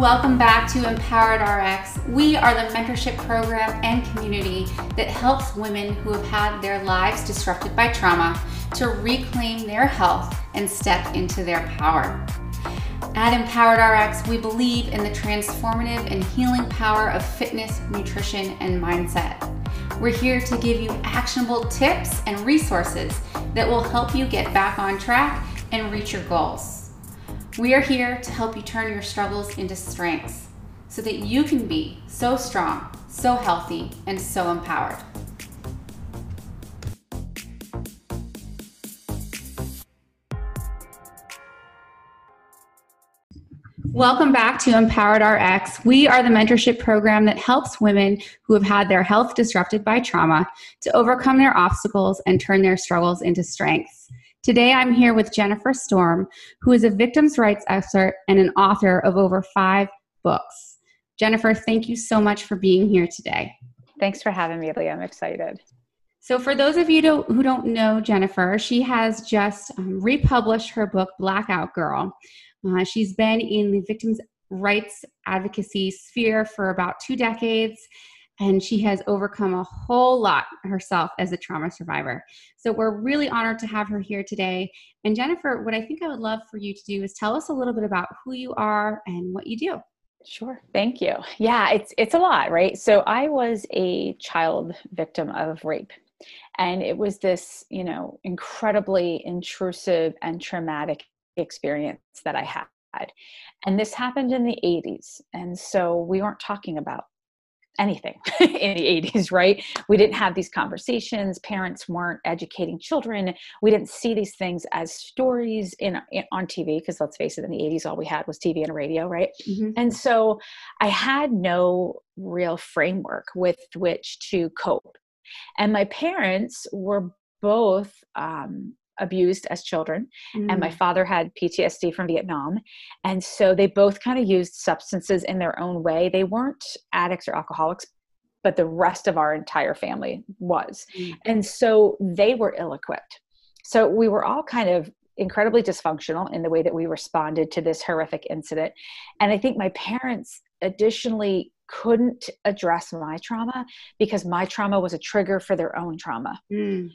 Welcome back to Empowered RX. We are the mentorship program and community that helps women who have had their lives disrupted by trauma to reclaim their health and step into their power. At Empowered RX, we believe in the transformative and healing power of fitness, nutrition, and mindset. We're here to give you actionable tips and resources that will help you get back on track and reach your goals. We are here to help you turn your struggles into strengths so that you can be so strong, so healthy, and so empowered. Welcome back to Empowered RX. We are the mentorship program that helps women who have had their health disrupted by trauma to overcome their obstacles and turn their struggles into strengths. Today I'm here with Jennifer Storm, who is a victims' rights expert and an author of over five books. Jennifer, thank you so much for being here today. Thanks for having me, Leah. I'm excited. So, for those of you who don't know Jennifer, she has just um, republished her book, Blackout Girl. Uh, she's been in the victims' rights advocacy sphere for about two decades and she has overcome a whole lot herself as a trauma survivor. So we're really honored to have her here today. And Jennifer, what I think I would love for you to do is tell us a little bit about who you are and what you do. Sure. Thank you. Yeah, it's it's a lot, right? So I was a child victim of rape. And it was this, you know, incredibly intrusive and traumatic experience that I had. And this happened in the 80s. And so we weren't talking about anything in the 80s, right? We didn't have these conversations. Parents weren't educating children. We didn't see these things as stories in, in on TV because let's face it, in the 80s, all we had was TV and radio, right? Mm-hmm. And so I had no real framework with which to cope. And my parents were both um, abused as children mm. and my mm. father had PTSD from Vietnam and so they both kind of used substances in their own way they weren't addicts or alcoholics but the rest of our entire family was mm. and so they were ill equipped so we were all kind of incredibly dysfunctional in the way that we responded to this horrific incident and i think my parents additionally couldn't address my trauma because my trauma was a trigger for their own trauma. Mm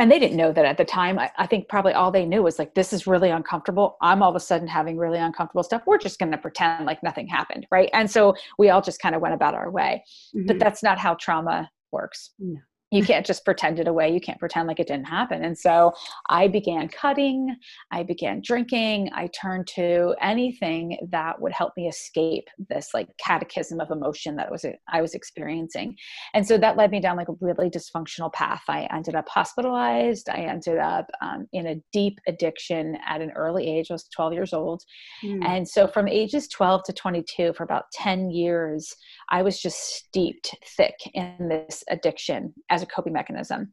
and they didn't know that at the time. I, I, think probably all they knew was like, this is really uncomfortable. I'm all of a sudden having really uncomfortable stuff. We're just going to pretend like nothing happened. Right. And so we all just kind of went about our way. Mm-hmm. But that's not how trauma works. No you can't just pretend it away. You can't pretend like it didn't happen. And so i began cutting i began drinking i turned to anything that would help me escape this like catechism of emotion that was i was experiencing. And so that led me down like a really dysfunctional path. I ended up hospitalized. I ended up um, in a deep addiction at an early age. I was 12 years old. Mm. and so from ages 12 to 22 for about 10 years i was just steeped thick in this addiction as as a coping mechanism.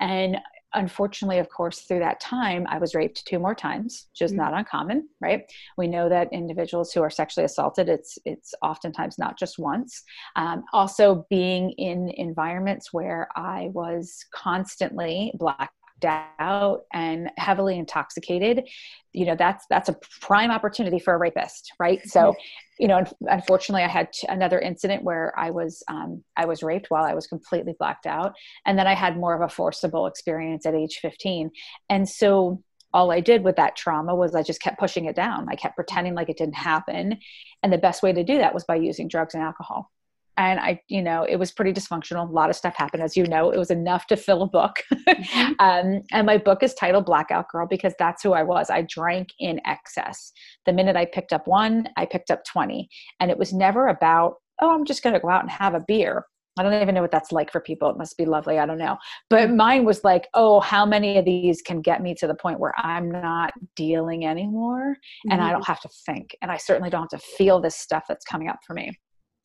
And unfortunately, of course, through that time, I was raped two more times, which is mm-hmm. not uncommon, right? We know that individuals who are sexually assaulted, it's it's oftentimes not just once. Um, also, being in environments where I was constantly black out and heavily intoxicated you know that's that's a prime opportunity for a rapist right so you know unfortunately i had another incident where i was um, i was raped while i was completely blacked out and then i had more of a forcible experience at age 15 and so all I did with that trauma was I just kept pushing it down. I kept pretending like it didn't happen. And the best way to do that was by using drugs and alcohol and I, you know, it was pretty dysfunctional. A lot of stuff happened, as you know. It was enough to fill a book. Mm-hmm. um, and my book is titled Blackout Girl because that's who I was. I drank in excess. The minute I picked up one, I picked up 20. And it was never about, oh, I'm just going to go out and have a beer. I don't even know what that's like for people. It must be lovely. I don't know. But mm-hmm. mine was like, oh, how many of these can get me to the point where I'm not dealing anymore and mm-hmm. I don't have to think. And I certainly don't have to feel this stuff that's coming up for me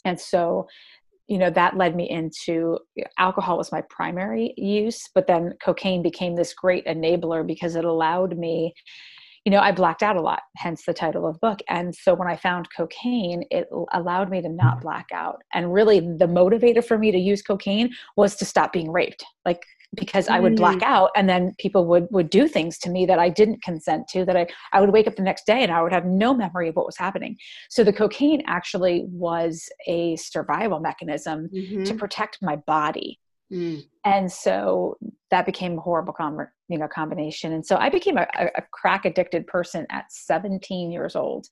and so you know that led me into alcohol was my primary use but then cocaine became this great enabler because it allowed me you know i blacked out a lot hence the title of the book. And so when i found cocaine it allowed me to not mm. black out. And really the motivator for me to use cocaine was to stop being raped. Like because I would black mm. out and then people would would do things to me that I didn't consent to that I I would wake up the next day and I would have no memory of what was happening. So the cocaine actually was a survival mechanism mm-hmm. to protect my body. Mm. And so that became a horrible com- you know combination and so I became a, a crack addicted person at 17 years old.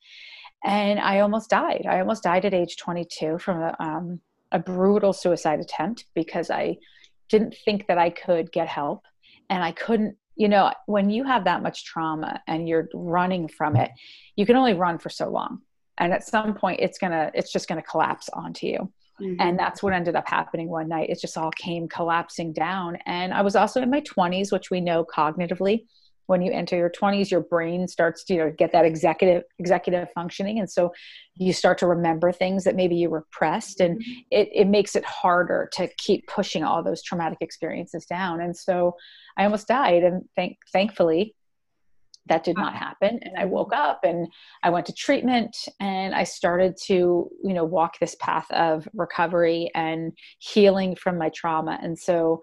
And I almost died. I almost died at age 22 from a um, a brutal suicide attempt because I didn't think that I could get help. And I couldn't you know when you have that much trauma and you're running from it you can only run for so long. And at some point it's going to it's just going to collapse onto you. Mm-hmm. and that's what ended up happening one night. It just all came collapsing down. And I was also in my 20s which we know cognitively when you enter your 20s your brain starts to you know get that executive executive functioning. And so you start to remember things that maybe you repressed and mm-hmm. it, it makes it harder to keep pushing all those traumatic experiences down. And so i almost died and thank thankfully that did not happen. And i woke up and i went to treatment and i started to you know walk this path of recovery and healing from my trauma. And so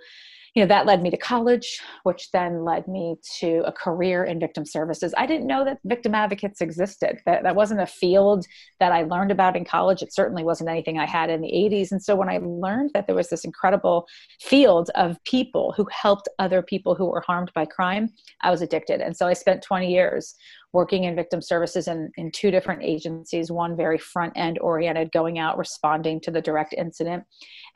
you know that led me to college which then led me to a career in victim services. I didn't know that victim advocates existed. That, that wasn't a field that i learned about in college. It certainly wasn't anything i had in the 80s and so when i learned that there was this incredible field of people who helped other people who were harmed by crime i was addicted. And so i spent 20 years working in victim services in, in two different agencies, one very front end oriented, going out, responding to the direct incident.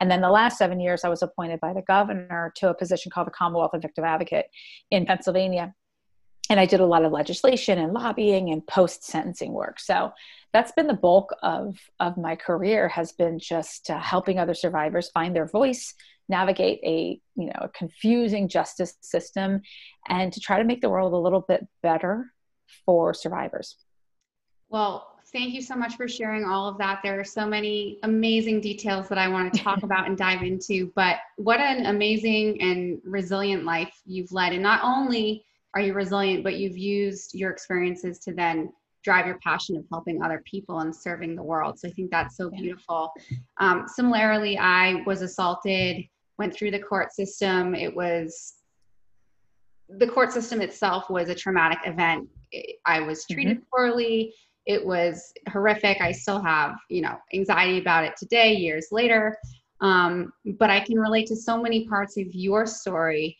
And then the last seven years, I was appointed by the governor to a position called the Commonwealth Victim Advocate in Pennsylvania. And I did a lot of legislation and lobbying and post sentencing work. So that's been the bulk of, of my career has been just uh, helping other survivors find their voice, navigate a you know a confusing justice system and to try to make the world a little bit better for survivors. Well, thank you so much for sharing all of that. There are so many amazing details that I want to talk about and dive into, but what an amazing and resilient life you've led. And not only are you resilient, but you've used your experiences to then drive your passion of helping other people and serving the world. So I think that's so beautiful. Um, similarly, I was assaulted, went through the court system. It was the court system itself was a traumatic event I was treated mm-hmm. poorly. It was horrific. I still have, you know, anxiety about it today, years later. Um, but I can relate to so many parts of your story.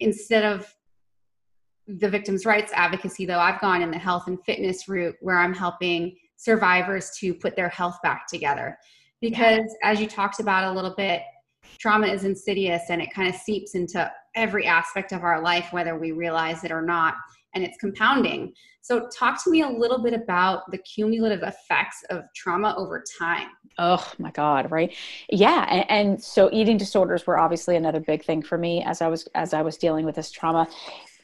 Instead of the victims' rights advocacy, though, I've gone in the health and fitness route where I'm helping survivors to put their health back together. Because yeah. as you talked about a little bit, trauma is insidious and it kind of seeps into every aspect of our life, whether we realize it or not and it's compounding. So, talk to me a little bit about the cumulative effects of trauma over time. Oh my God, right? Yeah, and, and, so eating disorders were obviously another big thing for me as I was as I was dealing with this trauma.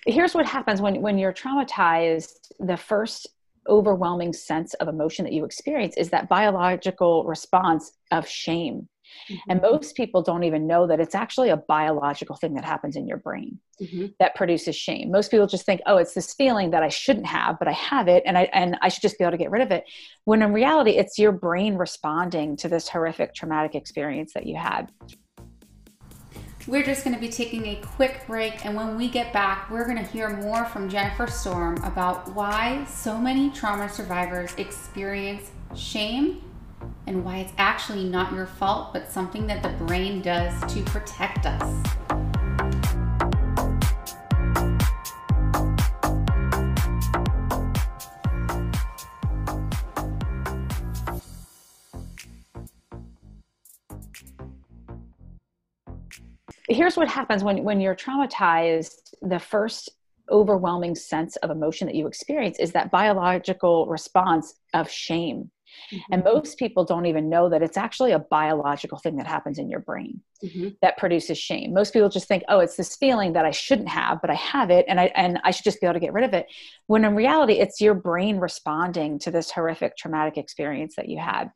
Here's what happens when when you're traumatized. The first overwhelming sense of emotion that you experience is that biological response of shame Mm-hmm. And most people don't even know that it's actually a biological thing that happens in your brain mm-hmm. that produces shame. Most people just think, oh, it's this feeling that I shouldn't have, but I have it and I and I should just be able to get rid of it. When in reality, it's your brain responding to this horrific traumatic experience that you had. We're just going to be taking a quick break, and when we get back, we're going to hear more from Jennifer Storm about why so many trauma survivors experience shame and why it's actually not your fault, but something that the brain does to protect us. Here's what happens when, when you're traumatized. The first overwhelming sense of emotion that you experience is that biological response of shame Mm-hmm. And most people don't even know that it's actually a biological thing that happens in your brain mm-hmm. that produces shame. Most people just think, oh, it's this feeling that I shouldn't have, but I have it and I and I should just be able to get rid of it. When in reality, it's your brain responding to this horrific traumatic experience that you had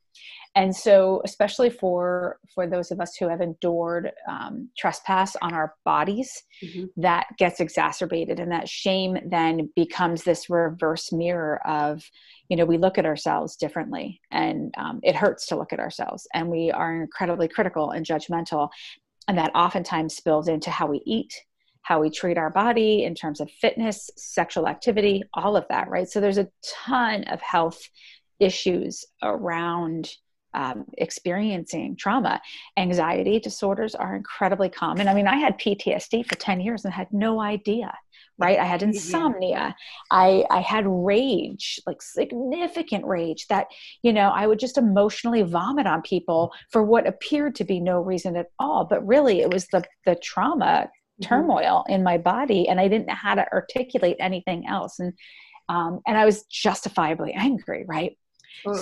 and so especially for for those of us who have endured um, trespass on our bodies mm-hmm. that gets exacerbated and that shame then becomes this reverse mirror of you know we look at ourselves differently and um, it hurts to look at ourselves and we are incredibly critical and judgmental and that oftentimes spills into how we eat how we treat our body in terms of fitness sexual activity all of that right so there's a ton of health issues around um, experiencing trauma. Anxiety disorders are incredibly common. I mean, I had PTSD for 10 years and had no idea, right? I had insomnia. I, I had rage, like significant rage that, you know, I would just emotionally vomit on people for what appeared to be no reason at all. But really, it was the, the trauma mm-hmm. turmoil in my body and I didn't know how to articulate anything else. And um, and I was justifiably angry, right?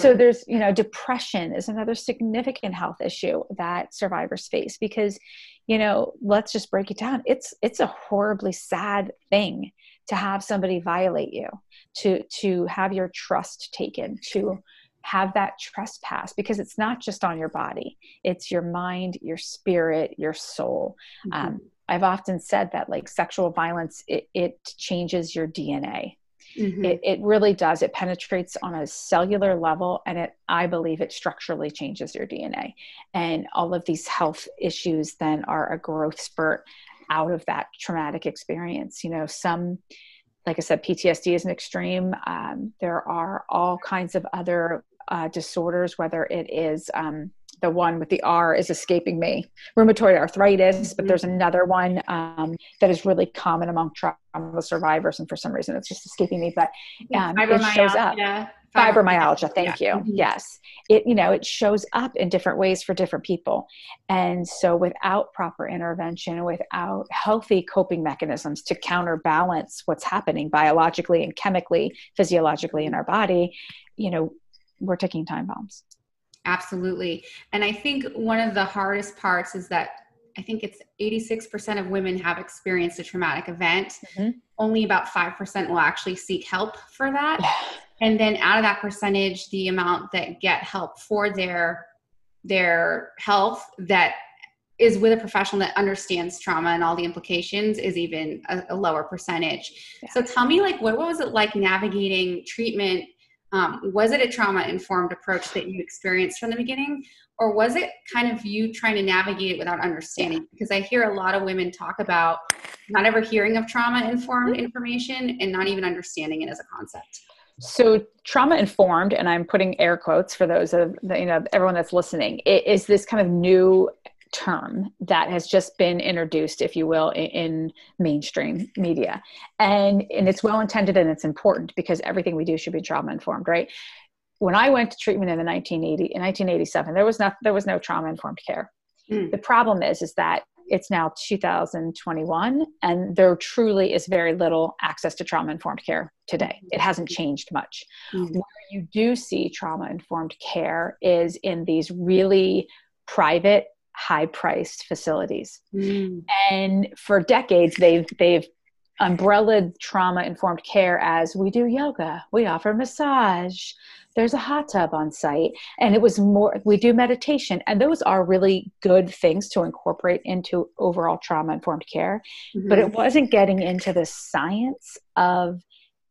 So there's, you know, depression is another significant health issue that survivors face because, you know, let's just break it down. It's it's a horribly sad thing to have somebody violate you, to to have your trust taken, to have that trespass because it's not just on your body. It's your mind your spirit your soul. Mm-hmm. um, i've often said that like sexual violence it, it changes your dna Mm-hmm. It, it really does. It penetrates on a cellular level, and it, I believe, it structurally changes your DNA. And all of these health issues then are a growth spurt out of that traumatic experience. You know, some, like I said, PTSD is an extreme. Um, there are all kinds of other uh, disorders, whether it is um, the one with the R is escaping me. Rheumatoid arthritis, but there's mm-hmm. another one um, that is really common among trauma survivors, and for some reason it's just escaping me. But um, it shows up. Fibromyalgia, thank yeah. you. Mm-hmm. Yes, it you know it shows up in different ways for different people, and so without proper intervention, without healthy coping mechanisms to counterbalance what's happening biologically and chemically, physiologically in our body, you know, we're ticking time bombs. Absolutely. And I think one of the hardest parts is that I think it's 86% of women have experienced a traumatic event. Mm-hmm. Only about 5% will actually seek help for that. and then out of that percentage, the amount that get help for their their health that is with a professional that understands trauma and all the implications is even a, a lower percentage. Yeah. So tell me like what, what was it like navigating treatment um, was it a trauma informed approach that you experienced from the beginning? Or was it kind of you trying to navigate it without understanding? Because I hear a lot of women talk about not ever hearing of trauma informed information and not even understanding it as a concept. So trauma informed, and I'm putting air quotes for those of the, you know everyone that's listening, it is this kind of new term that has just been introduced, if you will, in, in, mainstream media. And, and it's well intended and it's important because everything we do should be trauma informed, right? When I went to treatment in the 1980, in 1987, there was not, there was no trauma informed care. Mm. The problem is, is that it's now 2021 and there truly is very little access to trauma informed care today it hasn't changed much mm-hmm. where you do see trauma informed care is in these really private high priced facilities. Mm. And for decades, they've, they've umbrellaed trauma informed care as we do yoga, we offer massage, there's a hot tub on site. And it was more, we do meditation. And those are really good things to incorporate into overall trauma informed care. Mm-hmm. But it wasn't getting into the science of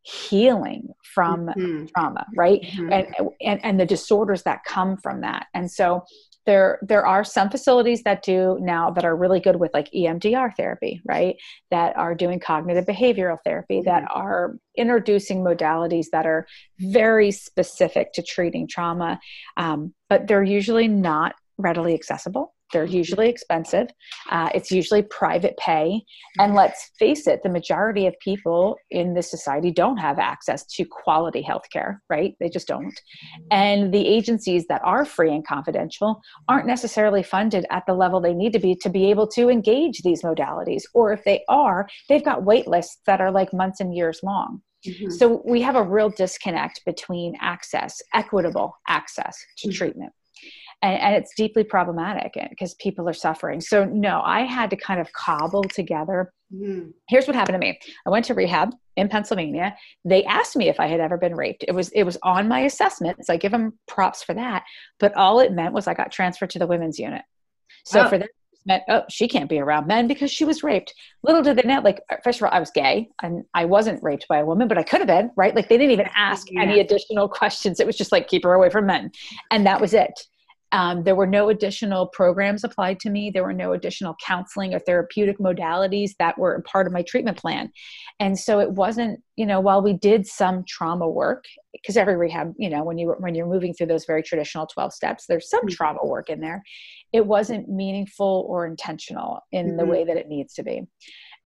healing from mm-hmm. trauma right mm-hmm. and, and and the disorders that come from that and so there there are some facilities that do now that are really good with like EMDR therapy, right? That are doing cognitive behavioral therapy, mm-hmm. that are introducing modalities that are very specific to treating trauma, um, but they're usually not readily accessible. They're usually expensive. Uh, it's usually private pay. And let's face it, the majority of people in this society don't have access to quality healthcare, right? They just don't. And the agencies that are free and confidential aren't necessarily funded at the level they need to be to be able to engage these modalities. Or if they are, they've got wait lists that are like months and years long. Mm-hmm. So we have a real disconnect between access, equitable access to mm-hmm. treatment and, and it's deeply problematic because people are suffering. So no, I had to kind of cobble together. Mm. Here's what happened to me. I went to rehab in Pennsylvania. They asked me if I had ever been raped. It was it was on my assessment, so I give them props for that. But all it meant was I got transferred to the women's unit. So oh. for them, meant oh she can't be around men because she was raped little did they know like first of all i was gay and i wasn't raped by a woman but i could have been right like they didn't even ask yeah. any additional questions it was just like keep her away from men and that was it Um, there were no additional programs applied to me. There were no additional counseling or therapeutic modalities that were part of my treatment plan. And so it wasn't, you know, while we did some trauma work, because every rehab, you know, when you when you're moving through those very traditional 12 steps, there's some mm-hmm. trauma work in there. It wasn't meaningful or intentional in mm-hmm. the way that it needs to be.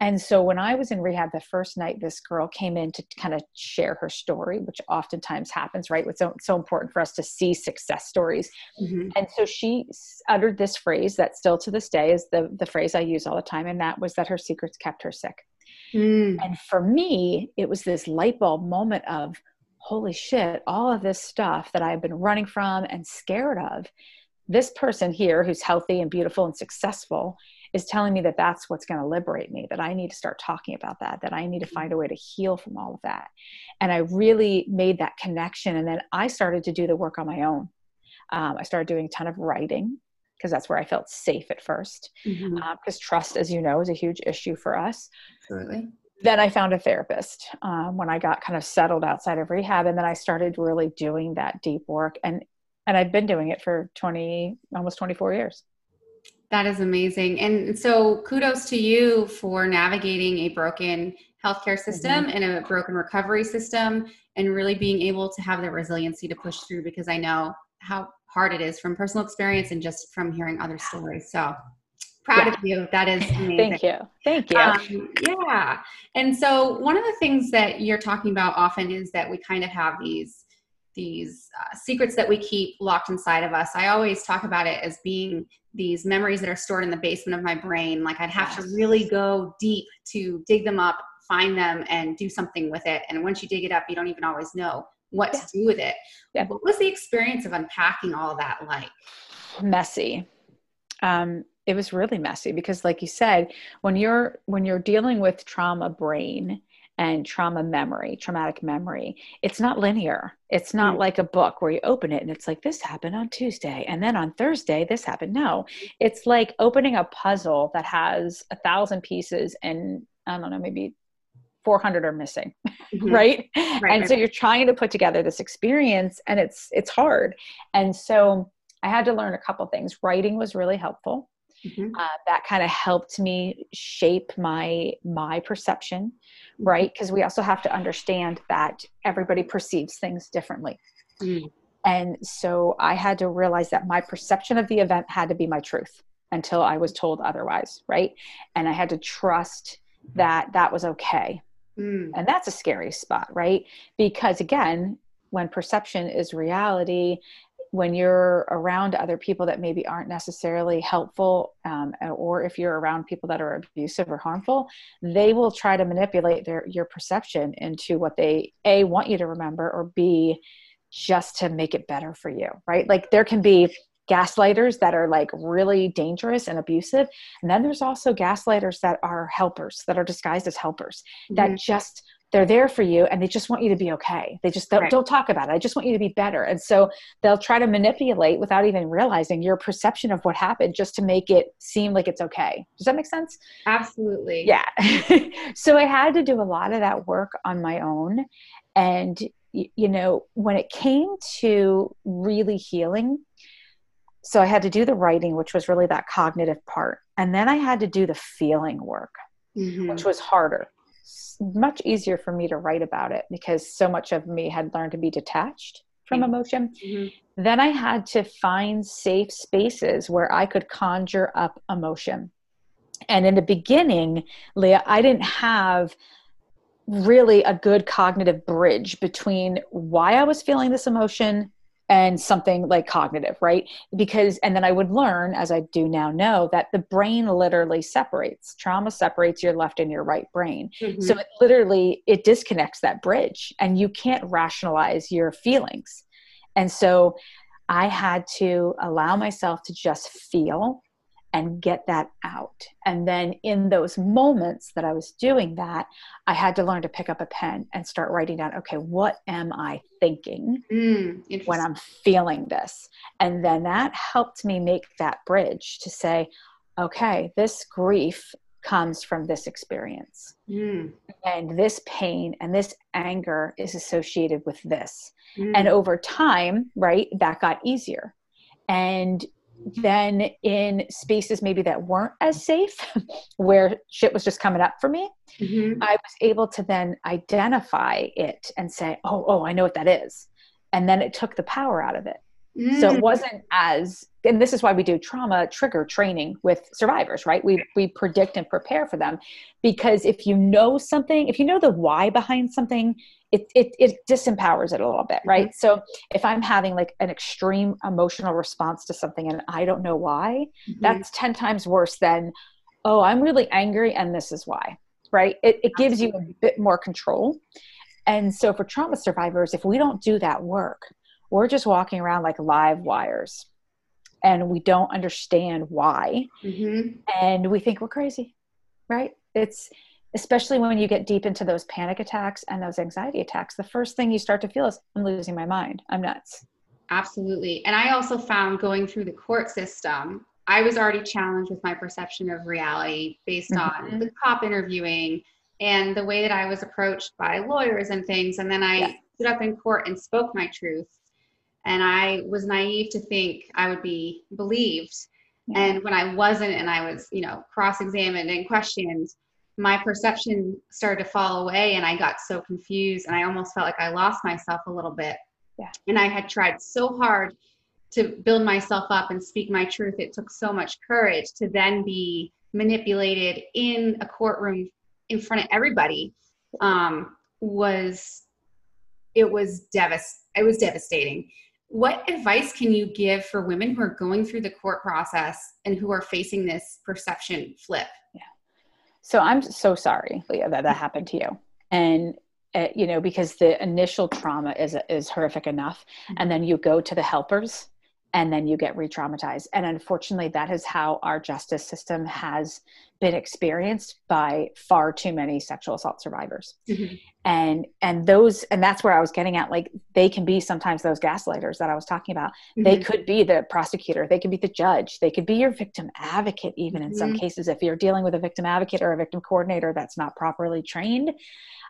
And so when I was in rehab the first night, this girl came in to kind of share her story, which oftentimes happens, right? It's so, so important for us to see success stories. Mm-hmm. And so she uttered this phrase that still to this day is the, the phrase I use all the time. And that was that her secrets kept her sick. Mm. And for me, it was this light bulb moment of, holy shit, all of this stuff that I've been running from and scared of, this person here who's healthy and beautiful and successful is telling me that that's what's going to liberate me that i need to start talking about that that i need to find a way to heal from all of that. And i really made that connection and then i started to do the work on my own. Um, i started doing a ton of writing because that's where i felt safe at first. Because mm-hmm. uh, trust as you know is a huge issue for us. Then i found a therapist um, when i got kind of settled outside of rehab and then i started really doing that deep work and and i've been doing it for 20 almost 24 years that is amazing. And so kudos to you for navigating a broken healthcare system mm-hmm. and a broken recovery system and really being able to have the resiliency to push through because I know how hard it is from personal experience and just from hearing other stories. So proud yeah. of you. That is amazing. Thank you. Thank you. Um, yeah. And so one of the things that you're talking about often is that we kind of have these these uh, secrets that we keep locked inside of us. I always talk about it as being these memories that are stored in the basement of my brain. Like I'd have yes. to really go deep to dig them up, find them, and do something with it. And once you dig it up, you don't even always know what yeah. to do with it. Yeah. What was the experience of unpacking all that like? Messy. Um, it was really messy because, like you said, when you're when you're dealing with trauma brain, and trauma memory, traumatic memory. It's not linear. It's not mm. like a book where you open it and it's like, this happened on Tuesday. And then on Thursday, this happened. No, it's like opening a puzzle that has a thousand pieces and I don't know, maybe 400 are missing mm-hmm. right? right? and right. so you're trying to put together this experience and it's it's hard and so i had to learn a couple things writing was really helpful mm-hmm. uh, that kind of helped me shape my my perception right? Because we also have to understand that everybody perceives things differently. Mm. And so I had to realize that my perception of the event had to be my truth until I was told otherwise, right? And I had to trust that that was okay. Mm. And that's a scary spot, right? Because again, when perception is reality when you're around other people that maybe aren't necessarily helpful, um, or if you're around people that are abusive or harmful, they will try to manipulate their your perception into what they a want you to remember, or b just to make it better for you, right? Like there can be gaslighters that are like really dangerous and abusive and then there's also gaslighters that are helpers that are disguised as helpers mm-hmm. that just they're there for you and they just want you to be okay. They just don't, right. don't talk about it. I just want you to be better. And so they'll try to manipulate without even realizing your perception of what happened just to make it seem like it's okay. Does that make sense? Absolutely. Yeah. So i had to do a lot of that work on my own. And you know when it came to really healing so i had to do the writing which was really that cognitive part. And then i had to do the feeling work mm-hmm. which was harder much easier for me to write about it because so much of me had learned to be detached from mm-hmm. emotion. Mm-hmm. Then I had to find safe spaces where I could conjure up emotion. And in the beginning, Leah, I didn't have really a good cognitive bridge between why I was feeling this emotion and something like cognitive, right? Because, and then I would learn, as I do now know, that the brain literally separates. Trauma separates your left and your right brain. Mm-hmm. So it literally, it disconnects that bridge and you can't rationalize your feelings. And so I had to allow myself to just feel and get that out. And then in those moments that I was doing that, I had to learn to pick up a pen and start writing down, okay, what am I thinking mm, when I'm feeling this? And then that helped me make that bridge to say, okay, this grief comes from this experience. Mm. And this pain and this anger is associated with this. Mm. And over time, right, that got easier and then in spaces maybe that weren't as safe where shit was just coming up for me mm-hmm. i was able to then identify it and say oh oh i know what that is and then it took the power out of it mm. so it mm. wasn't as and this is why we do trauma trigger training with survivors right we we predict and prepare for them because if you know something if you know the why behind something it it, it disempowers it a little bit right mm-hmm. so if i'm having like an extreme emotional response to something and i don't know why mm-hmm. that's 10 times worse than oh i'm really angry and this is why right it, it gives you a bit more control and so for trauma survivors if we don't do that work we're just walking around like live wires and we don't understand why mm-hmm. and we think we're crazy right it's especially when you get deep into those panic attacks and those anxiety attacks the first thing you start to feel is i'm losing my mind i'm nuts absolutely and i also found going through the court system i was already challenged with my perception of reality based mm-hmm. on the cop interviewing and the way that i was approached by lawyers and things and then i yeah. stood up in court and spoke my truth and I was naive to think I would be believed. Yeah. And when I wasn't, and I was, you know, cross examined and questioned, my perception started to fall away, and I got so confused, and I almost felt like I lost myself a little bit. Yeah. And I had tried so hard to build myself up and speak my truth. It took so much courage to then be manipulated in a courtroom in front of everybody. Um, was it was devast it was devastating what advice can you give for women who are going through the court process and who are facing this perception flip? Yeah. So I'm so sorry, Leah, that that happened to you. And uh, you know, because the initial trauma is is horrific enough, and then you go to the helpers and then you get re-traumatized. And unfortunately that is how our justice system has been experienced by far too many sexual assault survivors. Mm-hmm. and and those and that's where i was getting at like they can be sometimes those gaslighters that i was talking about. Mm-hmm. they could be the prosecutor. They could be the judge. They could be your victim advocate even in mm-hmm. some cases if you're dealing with a victim advocate or a victim coordinator that's not properly trained.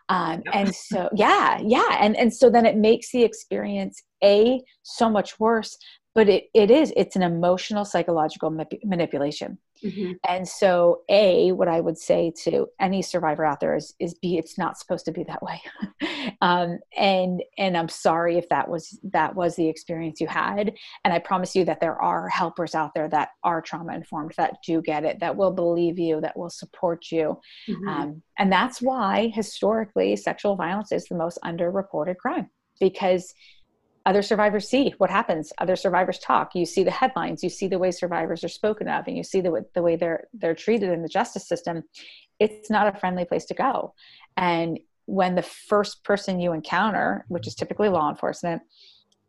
Um, and so yeah yeah. And and so then it makes the experience a so much worse but it, it is it's an emotional psychological manipulation. Mm-hmm. and so a what i would say to any survivor out there is is b it's not supposed to be that way. Um, and and i'm sorry if that was that was the experience you had. And i promise you that there are helpers out there that are trauma informed that do get it that will believe you that will support you. Mm-hmm. um, and that's why historically sexual violence is the most underreported crime. Because other survivors see what happens. Other survivors talk. You see the headlines. You see the way survivors are spoken of and you see the, the way they're they're treated in the justice system. It's not a friendly place to go. And when the first person you encounter which is typically law enforcement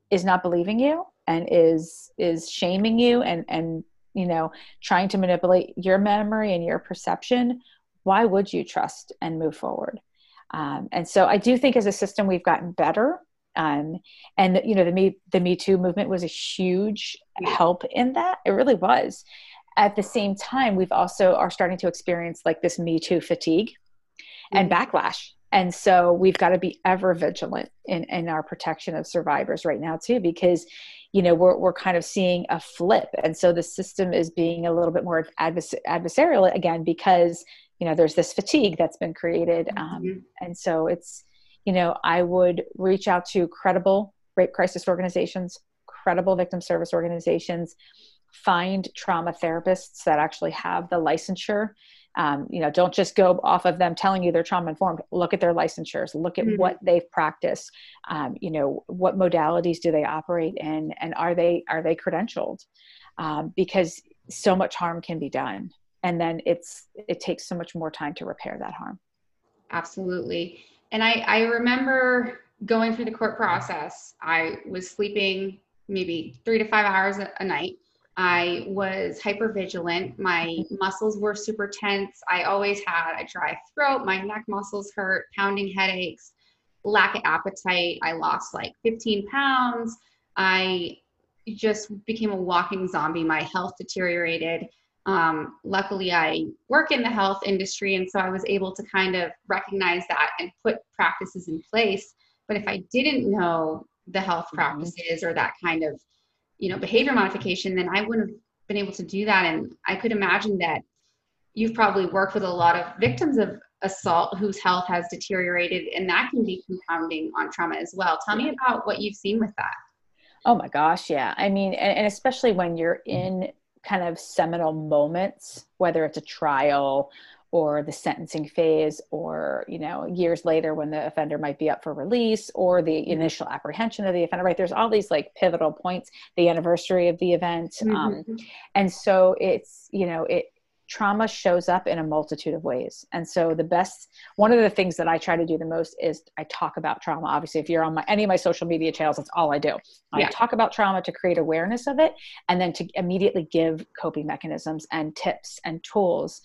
is not believing you and is is shaming you and and you know trying to manipulate your memory and your perception why would you trust and move forward? Um, and so i do think as a system we've gotten better um, and you know the me the me too movement was a huge help in that. It really was. At the same time we've also are starting to experience like this me too fatigue and mm-hmm. backlash. And so we've got to be ever vigilant in, in our protection of survivors right now too because you know we're, we're kind of seeing a flip. And so the system is being a little bit more advers- adversarial again because you know there's this fatigue that's been created um, mm-hmm. and so it's you know, I would reach out to credible rape crisis organizations, credible victim service organizations, find trauma therapists that actually have the licensure. Um, you know, don't just go off of them telling you they're trauma informed. Look at their licensures. Look at mm-hmm. what they've practiced. Um, you know, what modalities do they operate in, and are they are they credentialed? Um, because so much harm can be done, and then it's it takes so much more time to repair that harm. Absolutely and I, I remember going through the court process. I was sleeping maybe three to five hours a, a night. I was hyper vigilant. My muscles were super tense. I always had a dry throat. My neck muscles hurt, pounding headaches, lack of appetite. I lost like 15 pounds. I just became a walking zombie. My health deteriorated. Um, luckily, I work in the health industry, and so I was able to kind of recognize that and put practices in place. But if I didn't know the health mm-hmm. practices or that kind of you know, behavior modification, then I wouldn't have been able to do that. And I could imagine that you've probably worked with a lot of victims of assault whose health has deteriorated, and that can be compounding on trauma as well. Tell me about what you've seen with that. Oh my gosh, yeah. I mean, and, and especially when you're in kind of seminal moments, whether it's a trial or the sentencing phase or you know years later when the offender might be up for release or the mm-hmm. initial apprehension of the offender right there's all these like pivotal points the anniversary of the event mm-hmm. um, and so it's you know it trauma shows up in a multitude of ways and so the best one of the things that i try to do the most is i talk about trauma obviously if you're on my any of my social media channels that's all i do i yeah. talk about trauma to create awareness of it and then to immediately give coping mechanisms and tips and tools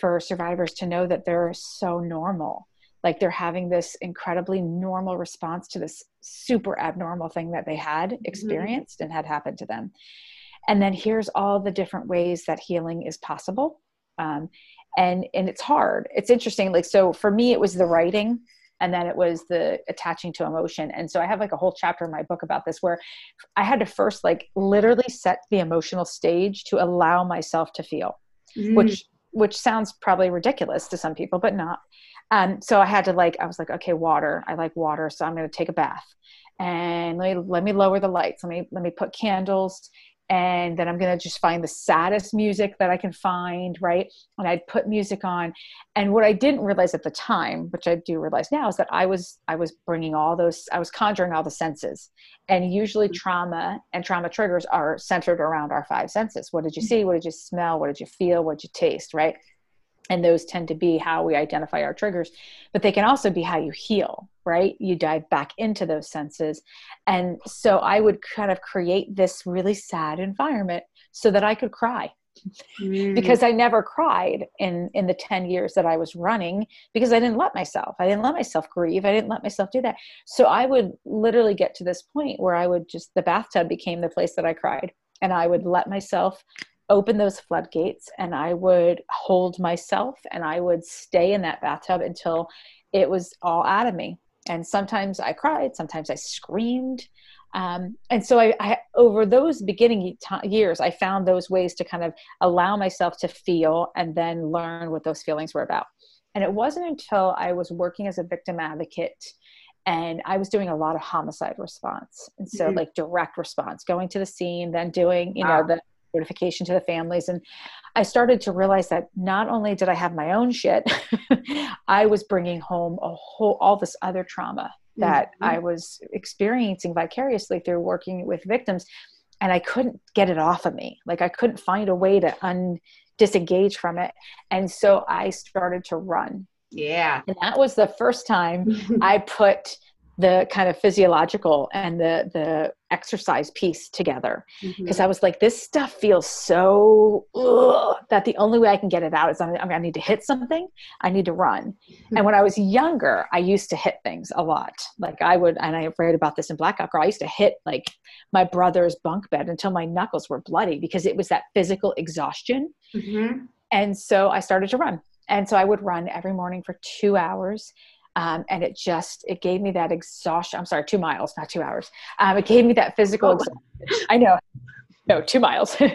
for survivors to know that they're so normal like they're having this incredibly normal response to this super abnormal thing that they had mm-hmm. experienced mm-hmm. and had happened to them and then here's all the different ways that healing is possible um, and and it's hard. It's interesting like so for me it was the writing and then it was the attaching to emotion. And so i have like a whole chapter in my book about this where i had to first like literally set the emotional stage to allow myself to feel mm. which which sounds probably ridiculous to some people but not. Um, so i had to like i was like okay water. I like water so i'm going to take a bath. And let me let me lower the lights. Let me let me put candles and then I'm going to just find the saddest music that I can find, right? And I'd put music on. And what I didn't realize at the time, which I do realize now, is that I was I was bringing all those I was conjuring all the senses. And usually mm-hmm. trauma and trauma triggers are centered around our five senses. What did you see? What did you smell? What did you feel? What did you taste, right? And those tend to be how we identify our triggers but they can also be how you heal right? You dive back into those senses. And so i would kind of create this really sad environment so that i could cry. Mm. because i never cried in in the 10 years that i was running because i didn't let myself. I didn't let myself grieve. I didn't let myself do that. So i would literally get to this point where i would just the bathtub became the place that i cried. And i would let myself open those floodgates and I would hold myself and I would stay in that bathtub until it was all out of me. And sometimes I cried, sometimes I screamed. Um, and so I, I, over those beginning t- years, I found those ways to kind of allow myself to feel and then learn what those feelings were about. And it wasn't until I was working as a victim advocate and I was doing a lot of homicide response. And so, mm-hmm. like direct response, going to the scene, then doing, you wow. know, the notification to the families. And i started to realize that not only did i have my own shit i was bringing home a whole all this other trauma that mm-hmm. i was experiencing vicariously through working with victims. And i couldn't get it off of me. Like i couldn't find a way to un disengage from it. And so i started to run. Yeah. And that was the first time i put the kind of physiological and the the exercise piece together because mm-hmm. I was like, this stuff feels so ugh, that the only way I can get it out is I'm, I need to hit something. I need to run. Mm-hmm. And when I was younger, I used to hit things a lot. Like I would, and I read about this in Blackout Girl. I used to hit like my brother's bunk bed until my knuckles were bloody because it was that physical exhaustion. Mm-hmm. And so I started to run. And so I would run every morning for two hours um, and it just it gave me that exhaustion i'm sorry two miles not two hours. Um, it gave me that physical oh. exhaustion. I know. No two miles.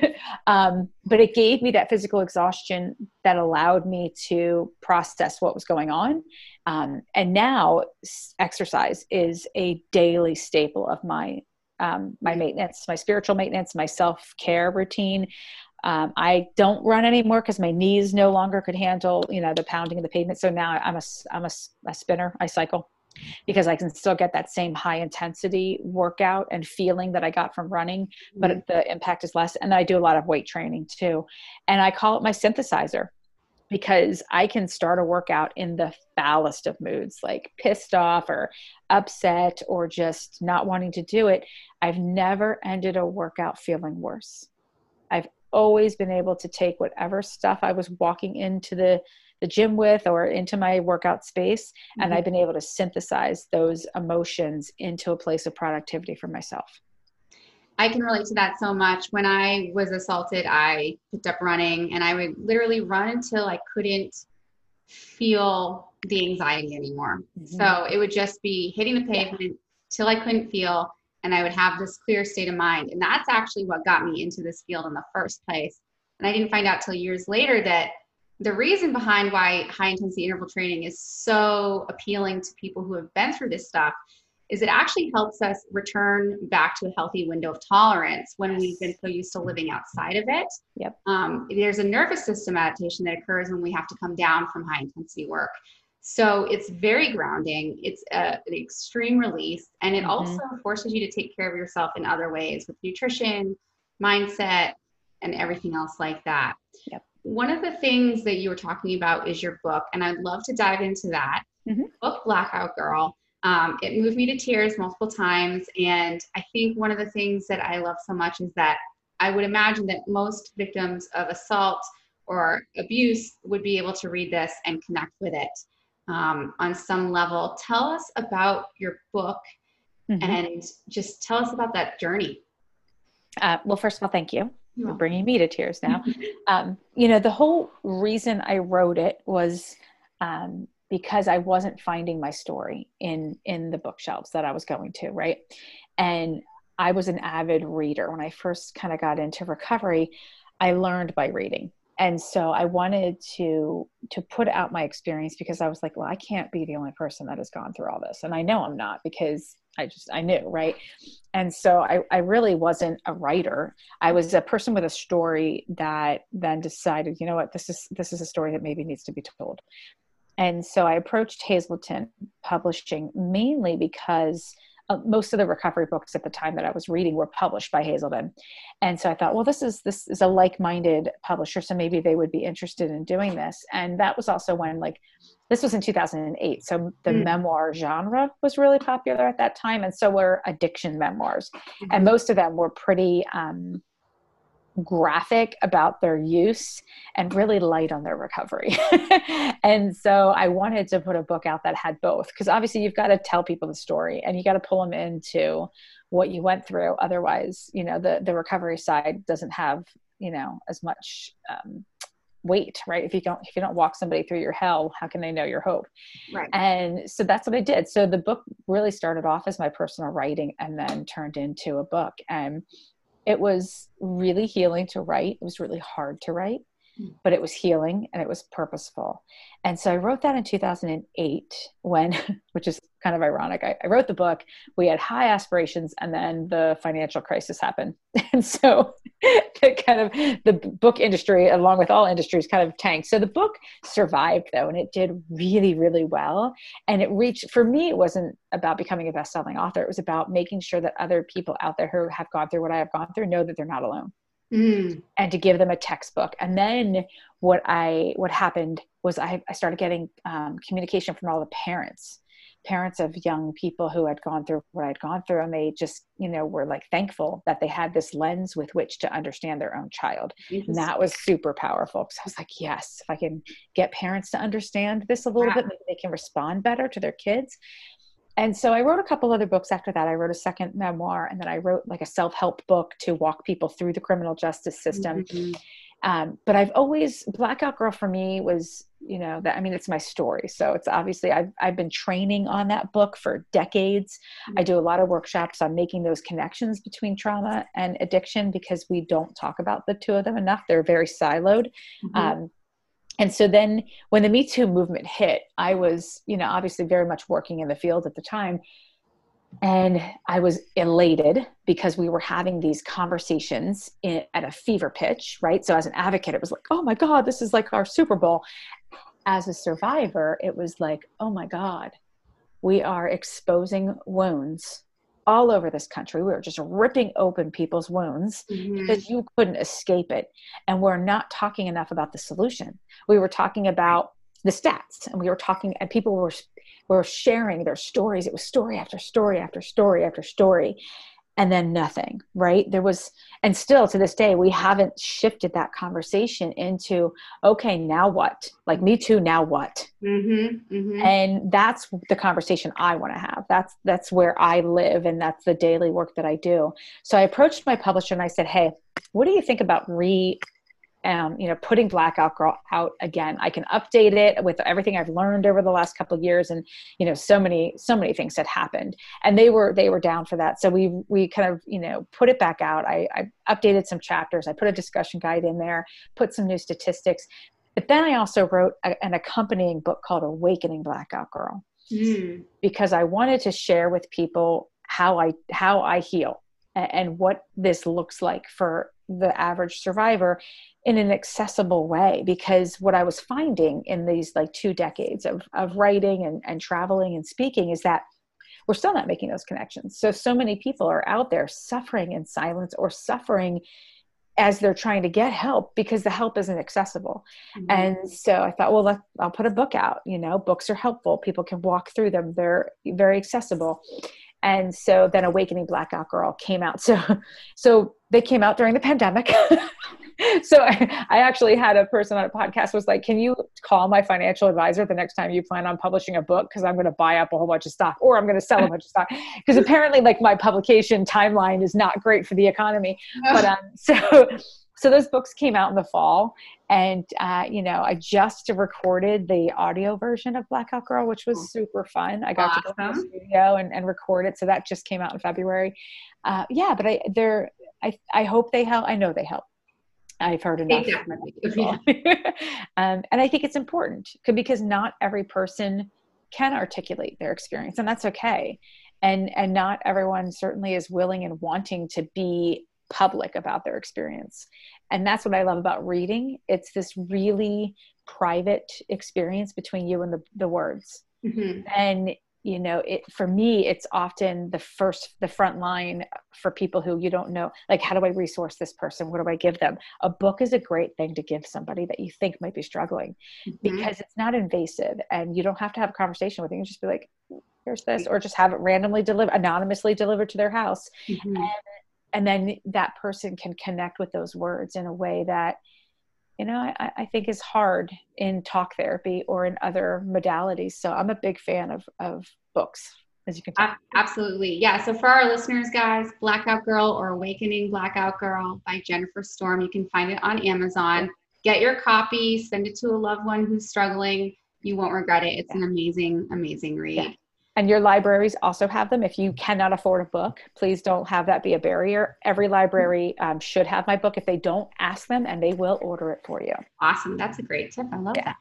Um, but it gave me that physical exhaustion that allowed me to process what was going on. Um, and now exercise is a daily staple of my um, my maintenance my spiritual maintenance my self-care routine um, I don't run anymore because my knees no longer could handle, you know, the pounding of the pavement. So now I'm a, I'm a, a spinner. I cycle because I can still get that same high intensity workout and feeling that I got from running, but mm-hmm. the impact is less. And I do a lot of weight training too. And I call it my synthesizer because I can start a workout in the foulest of moods, like pissed off or upset or just not wanting to do it. I've never ended a workout feeling worse. I've always been able to take whatever stuff I was walking into the the gym with or into my workout space mm-hmm. and I've been able to synthesize those emotions into a place of productivity for myself. I can relate to that so much. When I was assaulted, I picked up running and I would literally run until I couldn't feel the anxiety anymore. Mm-hmm. So it would just be hitting the pavement till I couldn't feel and I would have this clear state of mind. And that's actually what got me into this field in the first place. And I didn't find out till years later that the reason behind why high intensity interval training is so appealing to people who have been through this stuff is it actually helps us return back to a healthy window of tolerance when we've been so used to living outside of it. Yep. Um, there's a nervous system adaptation that occurs when we have to come down from high intensity work. So it's very grounding. It's a, an extreme release, and it mm-hmm. also forces you to take care of yourself in other ways with nutrition, mindset, and everything else like that. Yep. One of the things that you were talking about is your book, and I'd love to dive into that. Mm-hmm. Book Blackout Girl. Um, it moved me to tears multiple times, and I think one of the things that I love so much is that I would imagine that most victims of assault or abuse would be able to read this and connect with it um, on some level. Tell us about your book mm-hmm. and just tell us about that journey. Uh, well, first of all, thank you for bringing me to tears now. um, you know, the whole reason I wrote it was um, because I wasn't finding my story in in the bookshelves that I was going to, right? And I was an avid reader when I first kind of got into recovery. I learned by reading and so i wanted to to put out my experience because i was like well i can't be the only person that has gone through all this. And i know i'm not because i just i knew right? And so i, I really wasn't a writer. I was a person with a story that then decided you know what this is this is a story that maybe needs to be told. And so i approached Hazelden publishing mainly because uh, most of the recovery books at the time that I was reading were published by Hazelden, and so I thought, well, this is this is a like-minded publisher, so maybe they would be interested in doing this. And that was also when like this was in 2008, so the mm. memoir genre was really popular at that time, and so were addiction memoirs, mm-hmm. and most of them were pretty. Um, graphic about their use and really light on their recovery. and so I wanted to put a book out that had both because obviously you've got to tell people the story and you got to pull them into what you went through. Otherwise, you know, the the recovery side doesn't have, you know, as much um, weight right? If you don't if you don't walk somebody through your hell how can they know your hope? Right. And so that's what i did. So the book really started off as my personal writing and then turned into a book. And it was really healing to write. It was really hard to write, hmm. but it was healing and it was purposeful. And so I wrote that in 2008 when, which is kind of ironic. I, I, wrote the book, we had high aspirations, and then the financial crisis happened. And so the kind of the book industry, along with all industries, kind of tanked. So the book survived though, and it did really, really well. And it reached, for me, it wasn't about becoming a best selling author. It was about making sure that other people out there who have gone through what I have gone through know that they're not alone. Mm. and to give them a textbook and then what i what happened was i, I started getting um, communication from all the parents parents of young people who had gone through what I'd gone through, and they just, you know, were like thankful that they had this lens with which to understand their own child. And that was super powerful because I was like, yes, if I can get parents to understand this a little bit, maybe they can respond better to their kids. And so I wrote a couple other books after that. I wrote a second memoir, and then I wrote like a self help book to walk people through the criminal justice system. Mm-hmm. Um, but I've always Blackout Girl for me was, you know, that I mean, it's my story. So it's obviously I've I've been training on that book for decades. Mm-hmm. I do a lot of workshops on making those connections between trauma and addiction because we don't talk about the two of them enough. They're very siloed. Mm-hmm. Um, and so then when the Me Too movement hit, I was, you know, obviously very much working in the field at the time and I was elated because we were having these conversations in, at a fever pitch, right? So, as an advocate, it was like, oh my God, this is like our Super Bowl. As a survivor, it was like, oh my God, we are exposing wounds all over this country. We were just ripping open people's wounds mm-hmm. because you couldn't escape it. And we're not talking enough about the solution. We were talking about the stats and we were talking and people were were sharing their stories. It was story after story after story after story and then nothing right? There was and still to this day we haven't shifted that conversation into okay now what? Like me too now what? Mm-hmm, mm-hmm. and that's the conversation i want to have. That's that's where i live and that's the daily work that i do. So i approached my publisher and i said hey what do you think about re um, you know, putting Blackout Girl out again. I can update it with everything I've learned over the last couple of years, and you know, so many, so many things had happened, and they were they were down for that. So we we kind of you know put it back out. I, I updated some chapters. I put a discussion guide in there, put some new statistics, but then I also wrote a, an accompanying book called Awakening Blackout Girl mm. because I wanted to share with people how I how I heal and, what this looks like for the average survivor in an accessible way. Because what i was finding in these like two decades of, of writing and, and traveling and speaking is that we're still not making those connections. So so many people are out there suffering in silence or suffering as they're trying to get help because the help isn't accessible. Mm-hmm. and so i thought well let, i'll put a book out you know books are helpful. People can walk through them. They're very accessible and so then awakening blackout girl came out. So so they came out during the pandemic so I, I, actually had a person on a podcast was like can you call my financial advisor the next time you plan on publishing a book? Because i'm going to buy up a whole bunch of stock or i'm going to sell a bunch of stock. Because apparently like my publication timeline is not great for the economy. But um so so those books came out in the fall and uh, you know i just recorded the audio version of blackout girl which was super fun. I got awesome. to go to the studio and, and record it. So that just came out in february. Uh, yeah but i they're I, I hope they help. I know they help i've heard enough um, and i think it's important because not every person can articulate their experience and that's okay and and not everyone certainly is willing and wanting to be public about their experience. And that's what I love about reading. It's this really private experience between you and the, the words. Mm-hmm. And you know it for me it's often the first the front line for people who you don't know like how do i resource this person? What do i give them? A book is a great thing to give somebody that you think might be struggling mm-hmm. because it's not invasive and you don't have to have a conversation with them. You just be like here's this or just have it randomly delivered anonymously delivered to their house. Mm-hmm. and and then that person can connect with those words in a way that you know I, I, think is hard in talk therapy or in other modalities. So i'm a big fan of of books as you can tell. absolutely. Yeah. So for our listeners guys blackout girl or awakening blackout girl by jennifer storm. You can find it on amazon. Get your copy send it to a loved one who's struggling. You won't regret it. It's yeah. an amazing amazing read. Yeah and your libraries also have them. If you cannot afford a book please don't have that be a barrier. Every library um, should have my book. If they don't ask them and they will order it for you. Awesome. That's a great tip. I love yeah. that.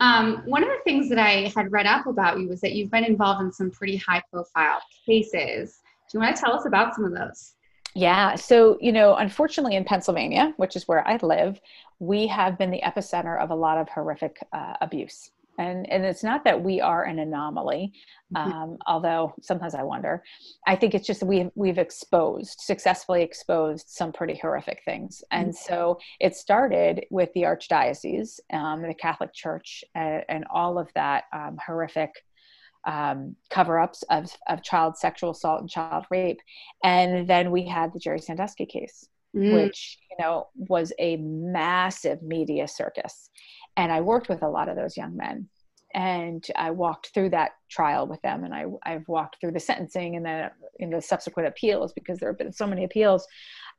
Um, one of the things that i had read up about you was that you've been involved in some pretty high profile cases. Do you want to tell us about some of those? Yeah. So, you know, unfortunately in Pennsylvania, which is where I live, we have been the epicenter of a lot of horrific uh, abuse and and it's not that we are an anomaly mm-hmm. um, although sometimes i wonder i think it's just we've we've exposed successfully exposed some pretty horrific things mm-hmm. and so it started with the archdiocese um, the catholic church and, and all of that um, horrific um, cover-ups of, of child sexual assault and child rape and then we had the jerry sandusky case mm. which you know was a massive media circus and I worked with a lot of those young men and I walked through that trial with them and I, I've walked through the sentencing and then in the subsequent appeals because there have been so many appeals.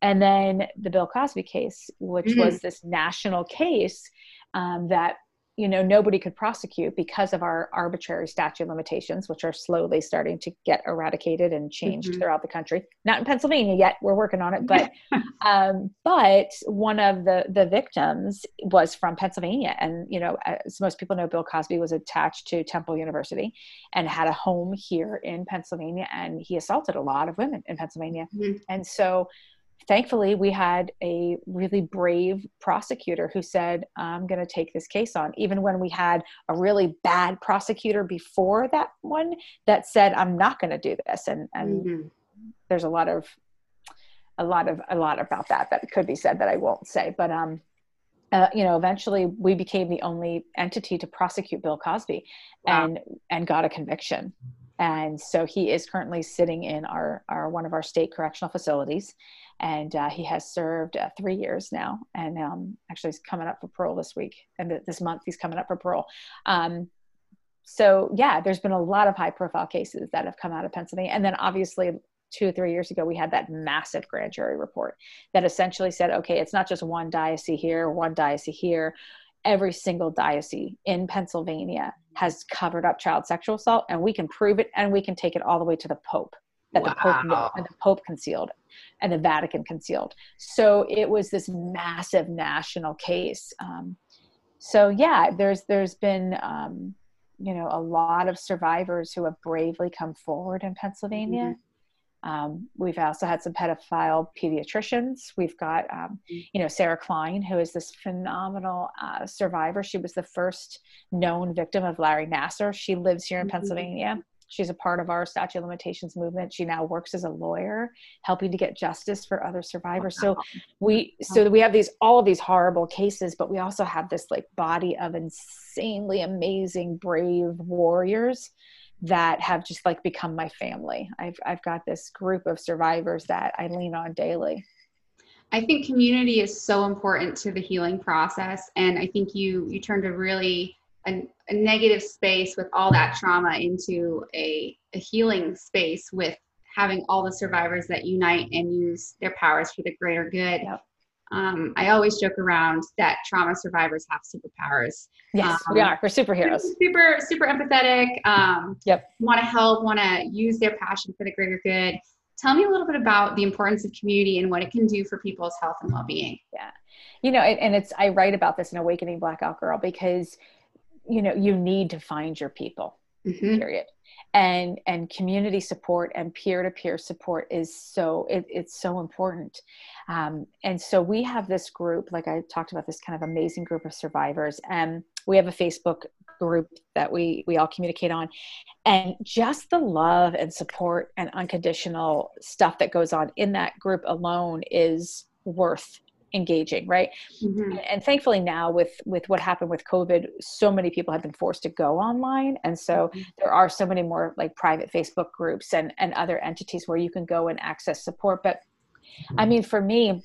And then the Bill Cosby case, which mm-hmm. was this national case um, that you know nobody could prosecute because of our arbitrary statute limitations which are slowly starting to get eradicated and changed mm-hmm. throughout the country not in pennsylvania yet we're working on it but um, but one of the the victims was from pennsylvania and you know as most people know bill cosby was attached to temple university and had a home here in pennsylvania and he assaulted a lot of women in pennsylvania mm-hmm. and so thankfully we had a really brave prosecutor who said i'm going to take this case on even when we had a really bad prosecutor before that one that said i'm not going to do this and and mm-hmm. there's a lot of a lot of a lot about that that could be said that i won't say but um uh, you know eventually we became the only entity to prosecute bill cosby wow. and and got a conviction and so he is currently sitting in our, our one of our state correctional facilities. And uh, he has served uh, three years now. And um, actually he's coming up for parole this week. And this month he's coming up for parole. Um, so yeah there's been a lot of high profile cases that have come out of pennsylvania. And then obviously two or three years ago, we had that massive grand jury report that essentially said, okay, it's not just one diocese here, one diocese here. Every single diocese in Pennsylvania has covered up child sexual assault, and we can prove it, and we can take it all the way to the Pope. That wow. the Pope and the Pope concealed, and the Vatican concealed. So it was this massive national case. Um, so yeah, there's there's been um, you know a lot of survivors who have bravely come forward in Pennsylvania. Mm-hmm um, we've also had some pedophile pediatricians. We've got, um, mm. you know, Sarah Klein, who is this phenomenal uh, survivor. She was the first known victim of Larry Nassar. She lives here in mm-hmm. Pennsylvania. She's a part of our statute of limitations movement. She now works as a lawyer, helping to get justice for other survivors. So we, so we have these all of these horrible cases, but we also have this like body of insanely amazing, brave warriors that have just like become my family. I've I've got this group of survivors that I lean on daily. I think community is so important to the healing process and I think you you turned a really a, a negative space with all that trauma into a, a healing space with having all the survivors that unite and use their powers for the greater good. Yep. Um, I always joke around that trauma survivors have superpowers. Yes, um, we are. We're superheroes. Super, super empathetic. Um, yep. Want to help. Want to use their passion for the greater good. Tell me a little bit about the importance of community and what it can do for people's health and well-being. Yeah, you know, and it's I write about this in Awakening Blackout Girl because you know you need to find your people. Mm-hmm. Period and and community support and peer-to-peer support is so it, it's so important. Um, and so we have this group like i talked about this kind of amazing group of survivors and we have a facebook group that we we all communicate on. And just the love and support and unconditional stuff that goes on in that group alone is worth engaging right? Mm-hmm. and thankfully now with with what happened with covid so many people have been forced to go online. And so mm-hmm. there are so many more like private facebook groups and and other entities where you can go and access support. But i mean for me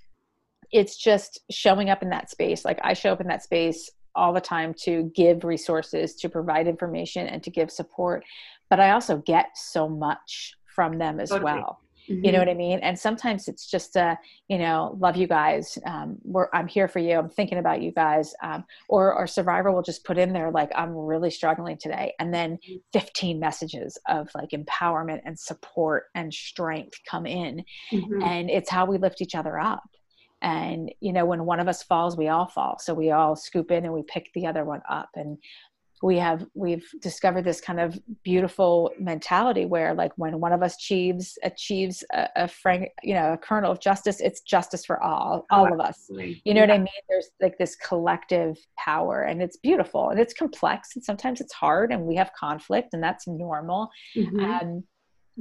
it's just showing up in that space. Like i show up in that space all the time to give resources to provide information and to give support. But i also get so much from them as totally. well Mm-hmm. You know what I mean? And sometimes it's just a, you know, love you guys. Um, we're, I'm here for you. I'm thinking about you guys. Um, or our survivor will just put in there like, I'm really struggling today. And then mm-hmm. 15 messages of like empowerment and support and strength come in. Mm-hmm. And it's how we lift each other up. And, you know, when one of us falls, we all fall. So we all scoop in and we pick the other one up. And we have we've discovered this kind of beautiful mentality where like when one of us achieves achieves a, a frank you know a kernel of justice it's justice for all all of us you know yeah. what i mean there's like this collective power and it's beautiful and it's complex and sometimes it's hard and we have conflict and that's normal mm-hmm. um,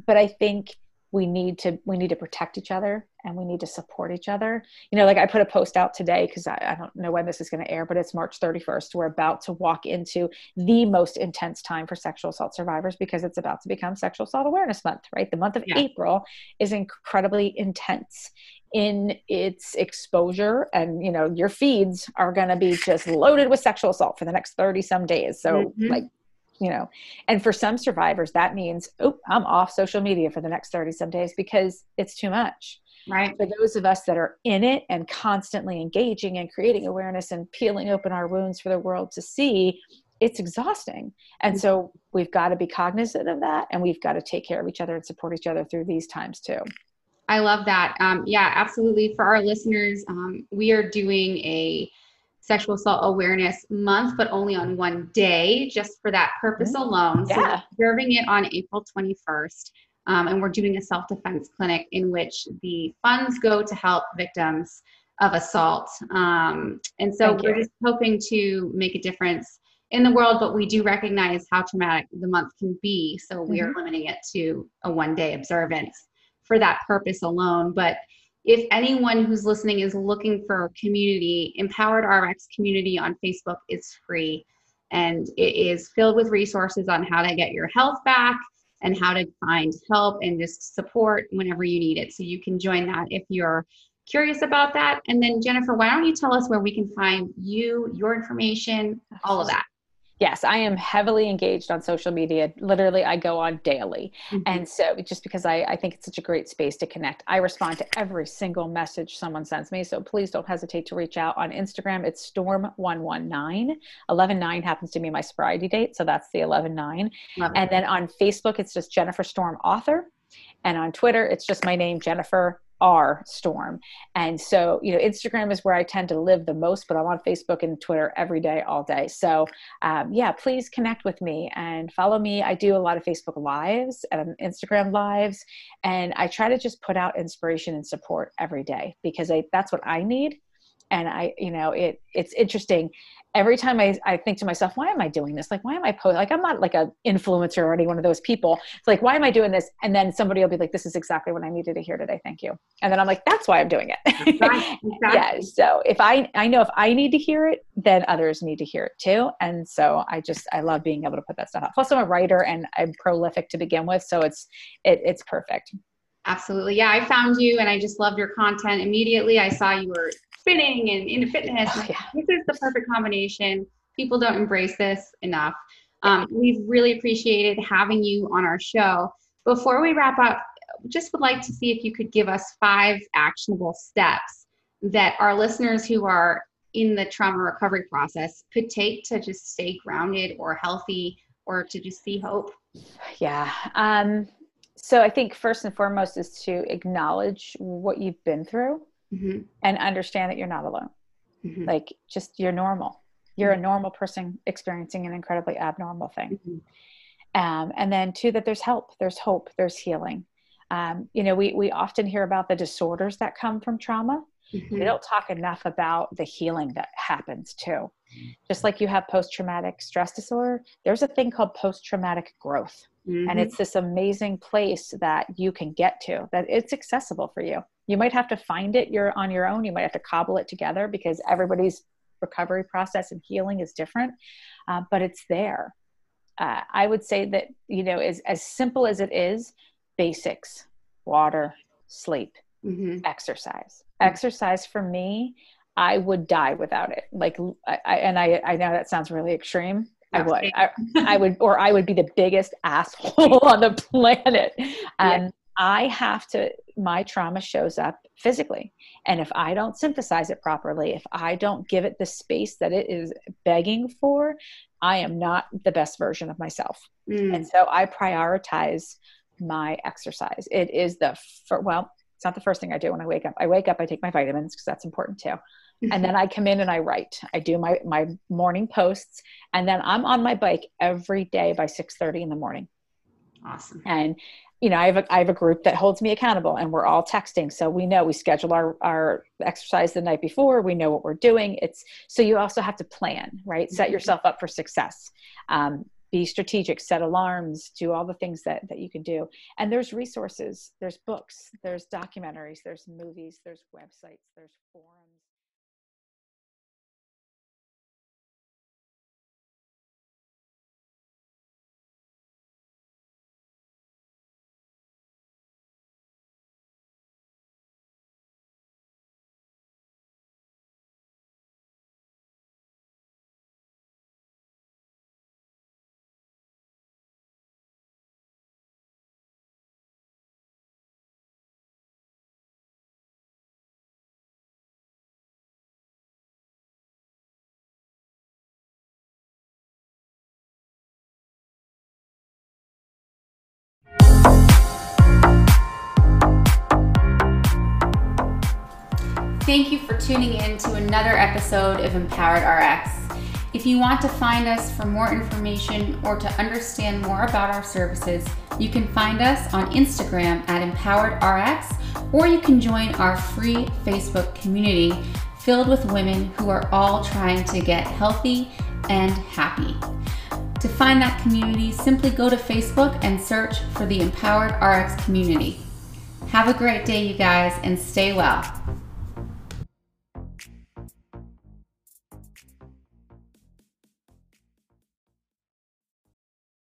but i think we need to we need to protect each other and we need to support each other you know like i put a post out today because I, I, don't know when this is going to air but it's march 31st we're about to walk into the most intense time for sexual assault survivors because it's about to become sexual assault awareness month right the month of yeah. april is incredibly intense in its exposure and you know your feeds are going to be just loaded with sexual assault for the next 30 some days so mm-hmm. like you know? And for some survivors that means oh i'm off social media for the next 30 some days because it's too much. Right. For those of us that are in it and constantly engaging and creating awareness and peeling open our wounds for the world to see it's exhausting. And so we've got to be cognizant of that and we've got to take care of each other and support each other through these times too. I love that. Um, yeah absolutely. For our listeners um, we are doing a sexual assault awareness month, but only on one day, just for that purpose mm-hmm. alone. Yeah. So observing it on April 21st. Um, and we're doing a self defense clinic in which the funds go to help victims of assault. Um, and so Thank we're you. just hoping to make a difference in the world, but we do recognize how traumatic the month can be. So we mm-hmm. are limiting it to a one day observance for that purpose alone. But if anyone who's listening is looking for a community, Empowered RX community on Facebook is free and it is filled with resources on how to get your health back and how to find help and just support whenever you need it. So you can join that if you're curious about that. And then Jennifer, why don't you tell us where we can find you, your information, all of that? Yes, I am heavily engaged on social media. Literally, I go on daily. Mm-hmm. And so, just because I, I think it's such a great space to connect, I respond to every single message someone sends me. So, please don't hesitate to reach out on Instagram. It's Storm119. 11 happens to be my sobriety date. So, that's the 11 9. And then on Facebook, it's just Jennifer Storm Author. And on Twitter, it's just my name, Jennifer R Storm. And so, you know, Instagram is where I tend to live the most, but I'm on Facebook and Twitter every day, all day. So, um, yeah, please connect with me and follow me. I do a lot of Facebook Lives and Instagram Lives, and I try to just put out inspiration and support every day because I, that's what I need and i you know it it's interesting every time I, I think to myself, why am I doing this? Like, why am I posting? Like, I'm not like a influencer or any one of those people. It's like, why am I doing this? And then somebody will be like, this is exactly what I needed to hear today. Thank you. And then I'm like, that's why I'm doing it. Exactly. yeah. So if I, I know if I need to hear it, then others need to hear it too. And so I just, I love being able to put that stuff out. Plus I'm a writer and I'm prolific to begin with. So it's, it, it's perfect. Absolutely. Yeah. I found you and I just loved your content immediately. I saw you were spinning and into fitness. Oh, yeah. This is the perfect combination. People don't embrace this enough. Um, we've really appreciated having you on our show. Before we wrap up, just would like to see if you could give us five actionable steps that our listeners who are in the trauma recovery process could take to just stay grounded or healthy or to just see hope. Yeah. Um, so I think first and foremost is to acknowledge what you've been through mm-hmm. and understand that you're not alone. Mm-hmm. Like, just you're normal. You're a mm-hmm. normal person experiencing an incredibly abnormal thing. Mm-hmm. Um, and then, two, that there's help, there's hope, there's healing. Um, you know, we, we often hear about the disorders that come from trauma. Mm-hmm. We don't talk enough about the healing that happens too. Just like you have post traumatic stress disorder, there's a thing called post traumatic growth. Mm-hmm. And it's this amazing place that you can get to, that it's accessible for you. You might have to find it you're on your own. You might have to cobble it together because everybody's recovery process and healing is different, uh, but it's there. Uh, I would say that, you know, is as simple as it is, basics, water, sleep, mm-hmm. exercise. Mm-hmm. Exercise for me, I would die without it. Like, I, and I, I know that sounds really extreme, I would. I, I, would, or I would be the biggest asshole on the planet. And yeah. I have to, my trauma shows up physically. And if I don't synthesize it properly, if I don't give it the space that it is begging for, I am not the best version of myself. Mm. And so I prioritize my exercise. It is the, fir- well, it's not the first thing I do when I wake up. I wake up, I take my vitamins because that's important too and then I come in and I write. I do my my morning posts, and then I'm on my bike every day by six thirty in the morning. Awesome. And you know, I have a, I have a group that holds me accountable, and we're all texting, so we know we schedule our our exercise the night before. We know what we're doing. It's so you also have to plan, right? Set mm-hmm. yourself up for success. Um, be strategic set alarms do all the things that that you can do and there's resources there's books there's documentaries there's movies there's websites there's forums Thank you for tuning in to another episode of Empowered RX. If you want to find us for more information or to understand more about our services, you can find us on Instagram at EmpoweredRx, or you can join our free Facebook community filled with women who are all trying to get healthy and happy. To find that community, simply go to Facebook and search for the Empowered RX community. Have a great day, you guys, and stay well.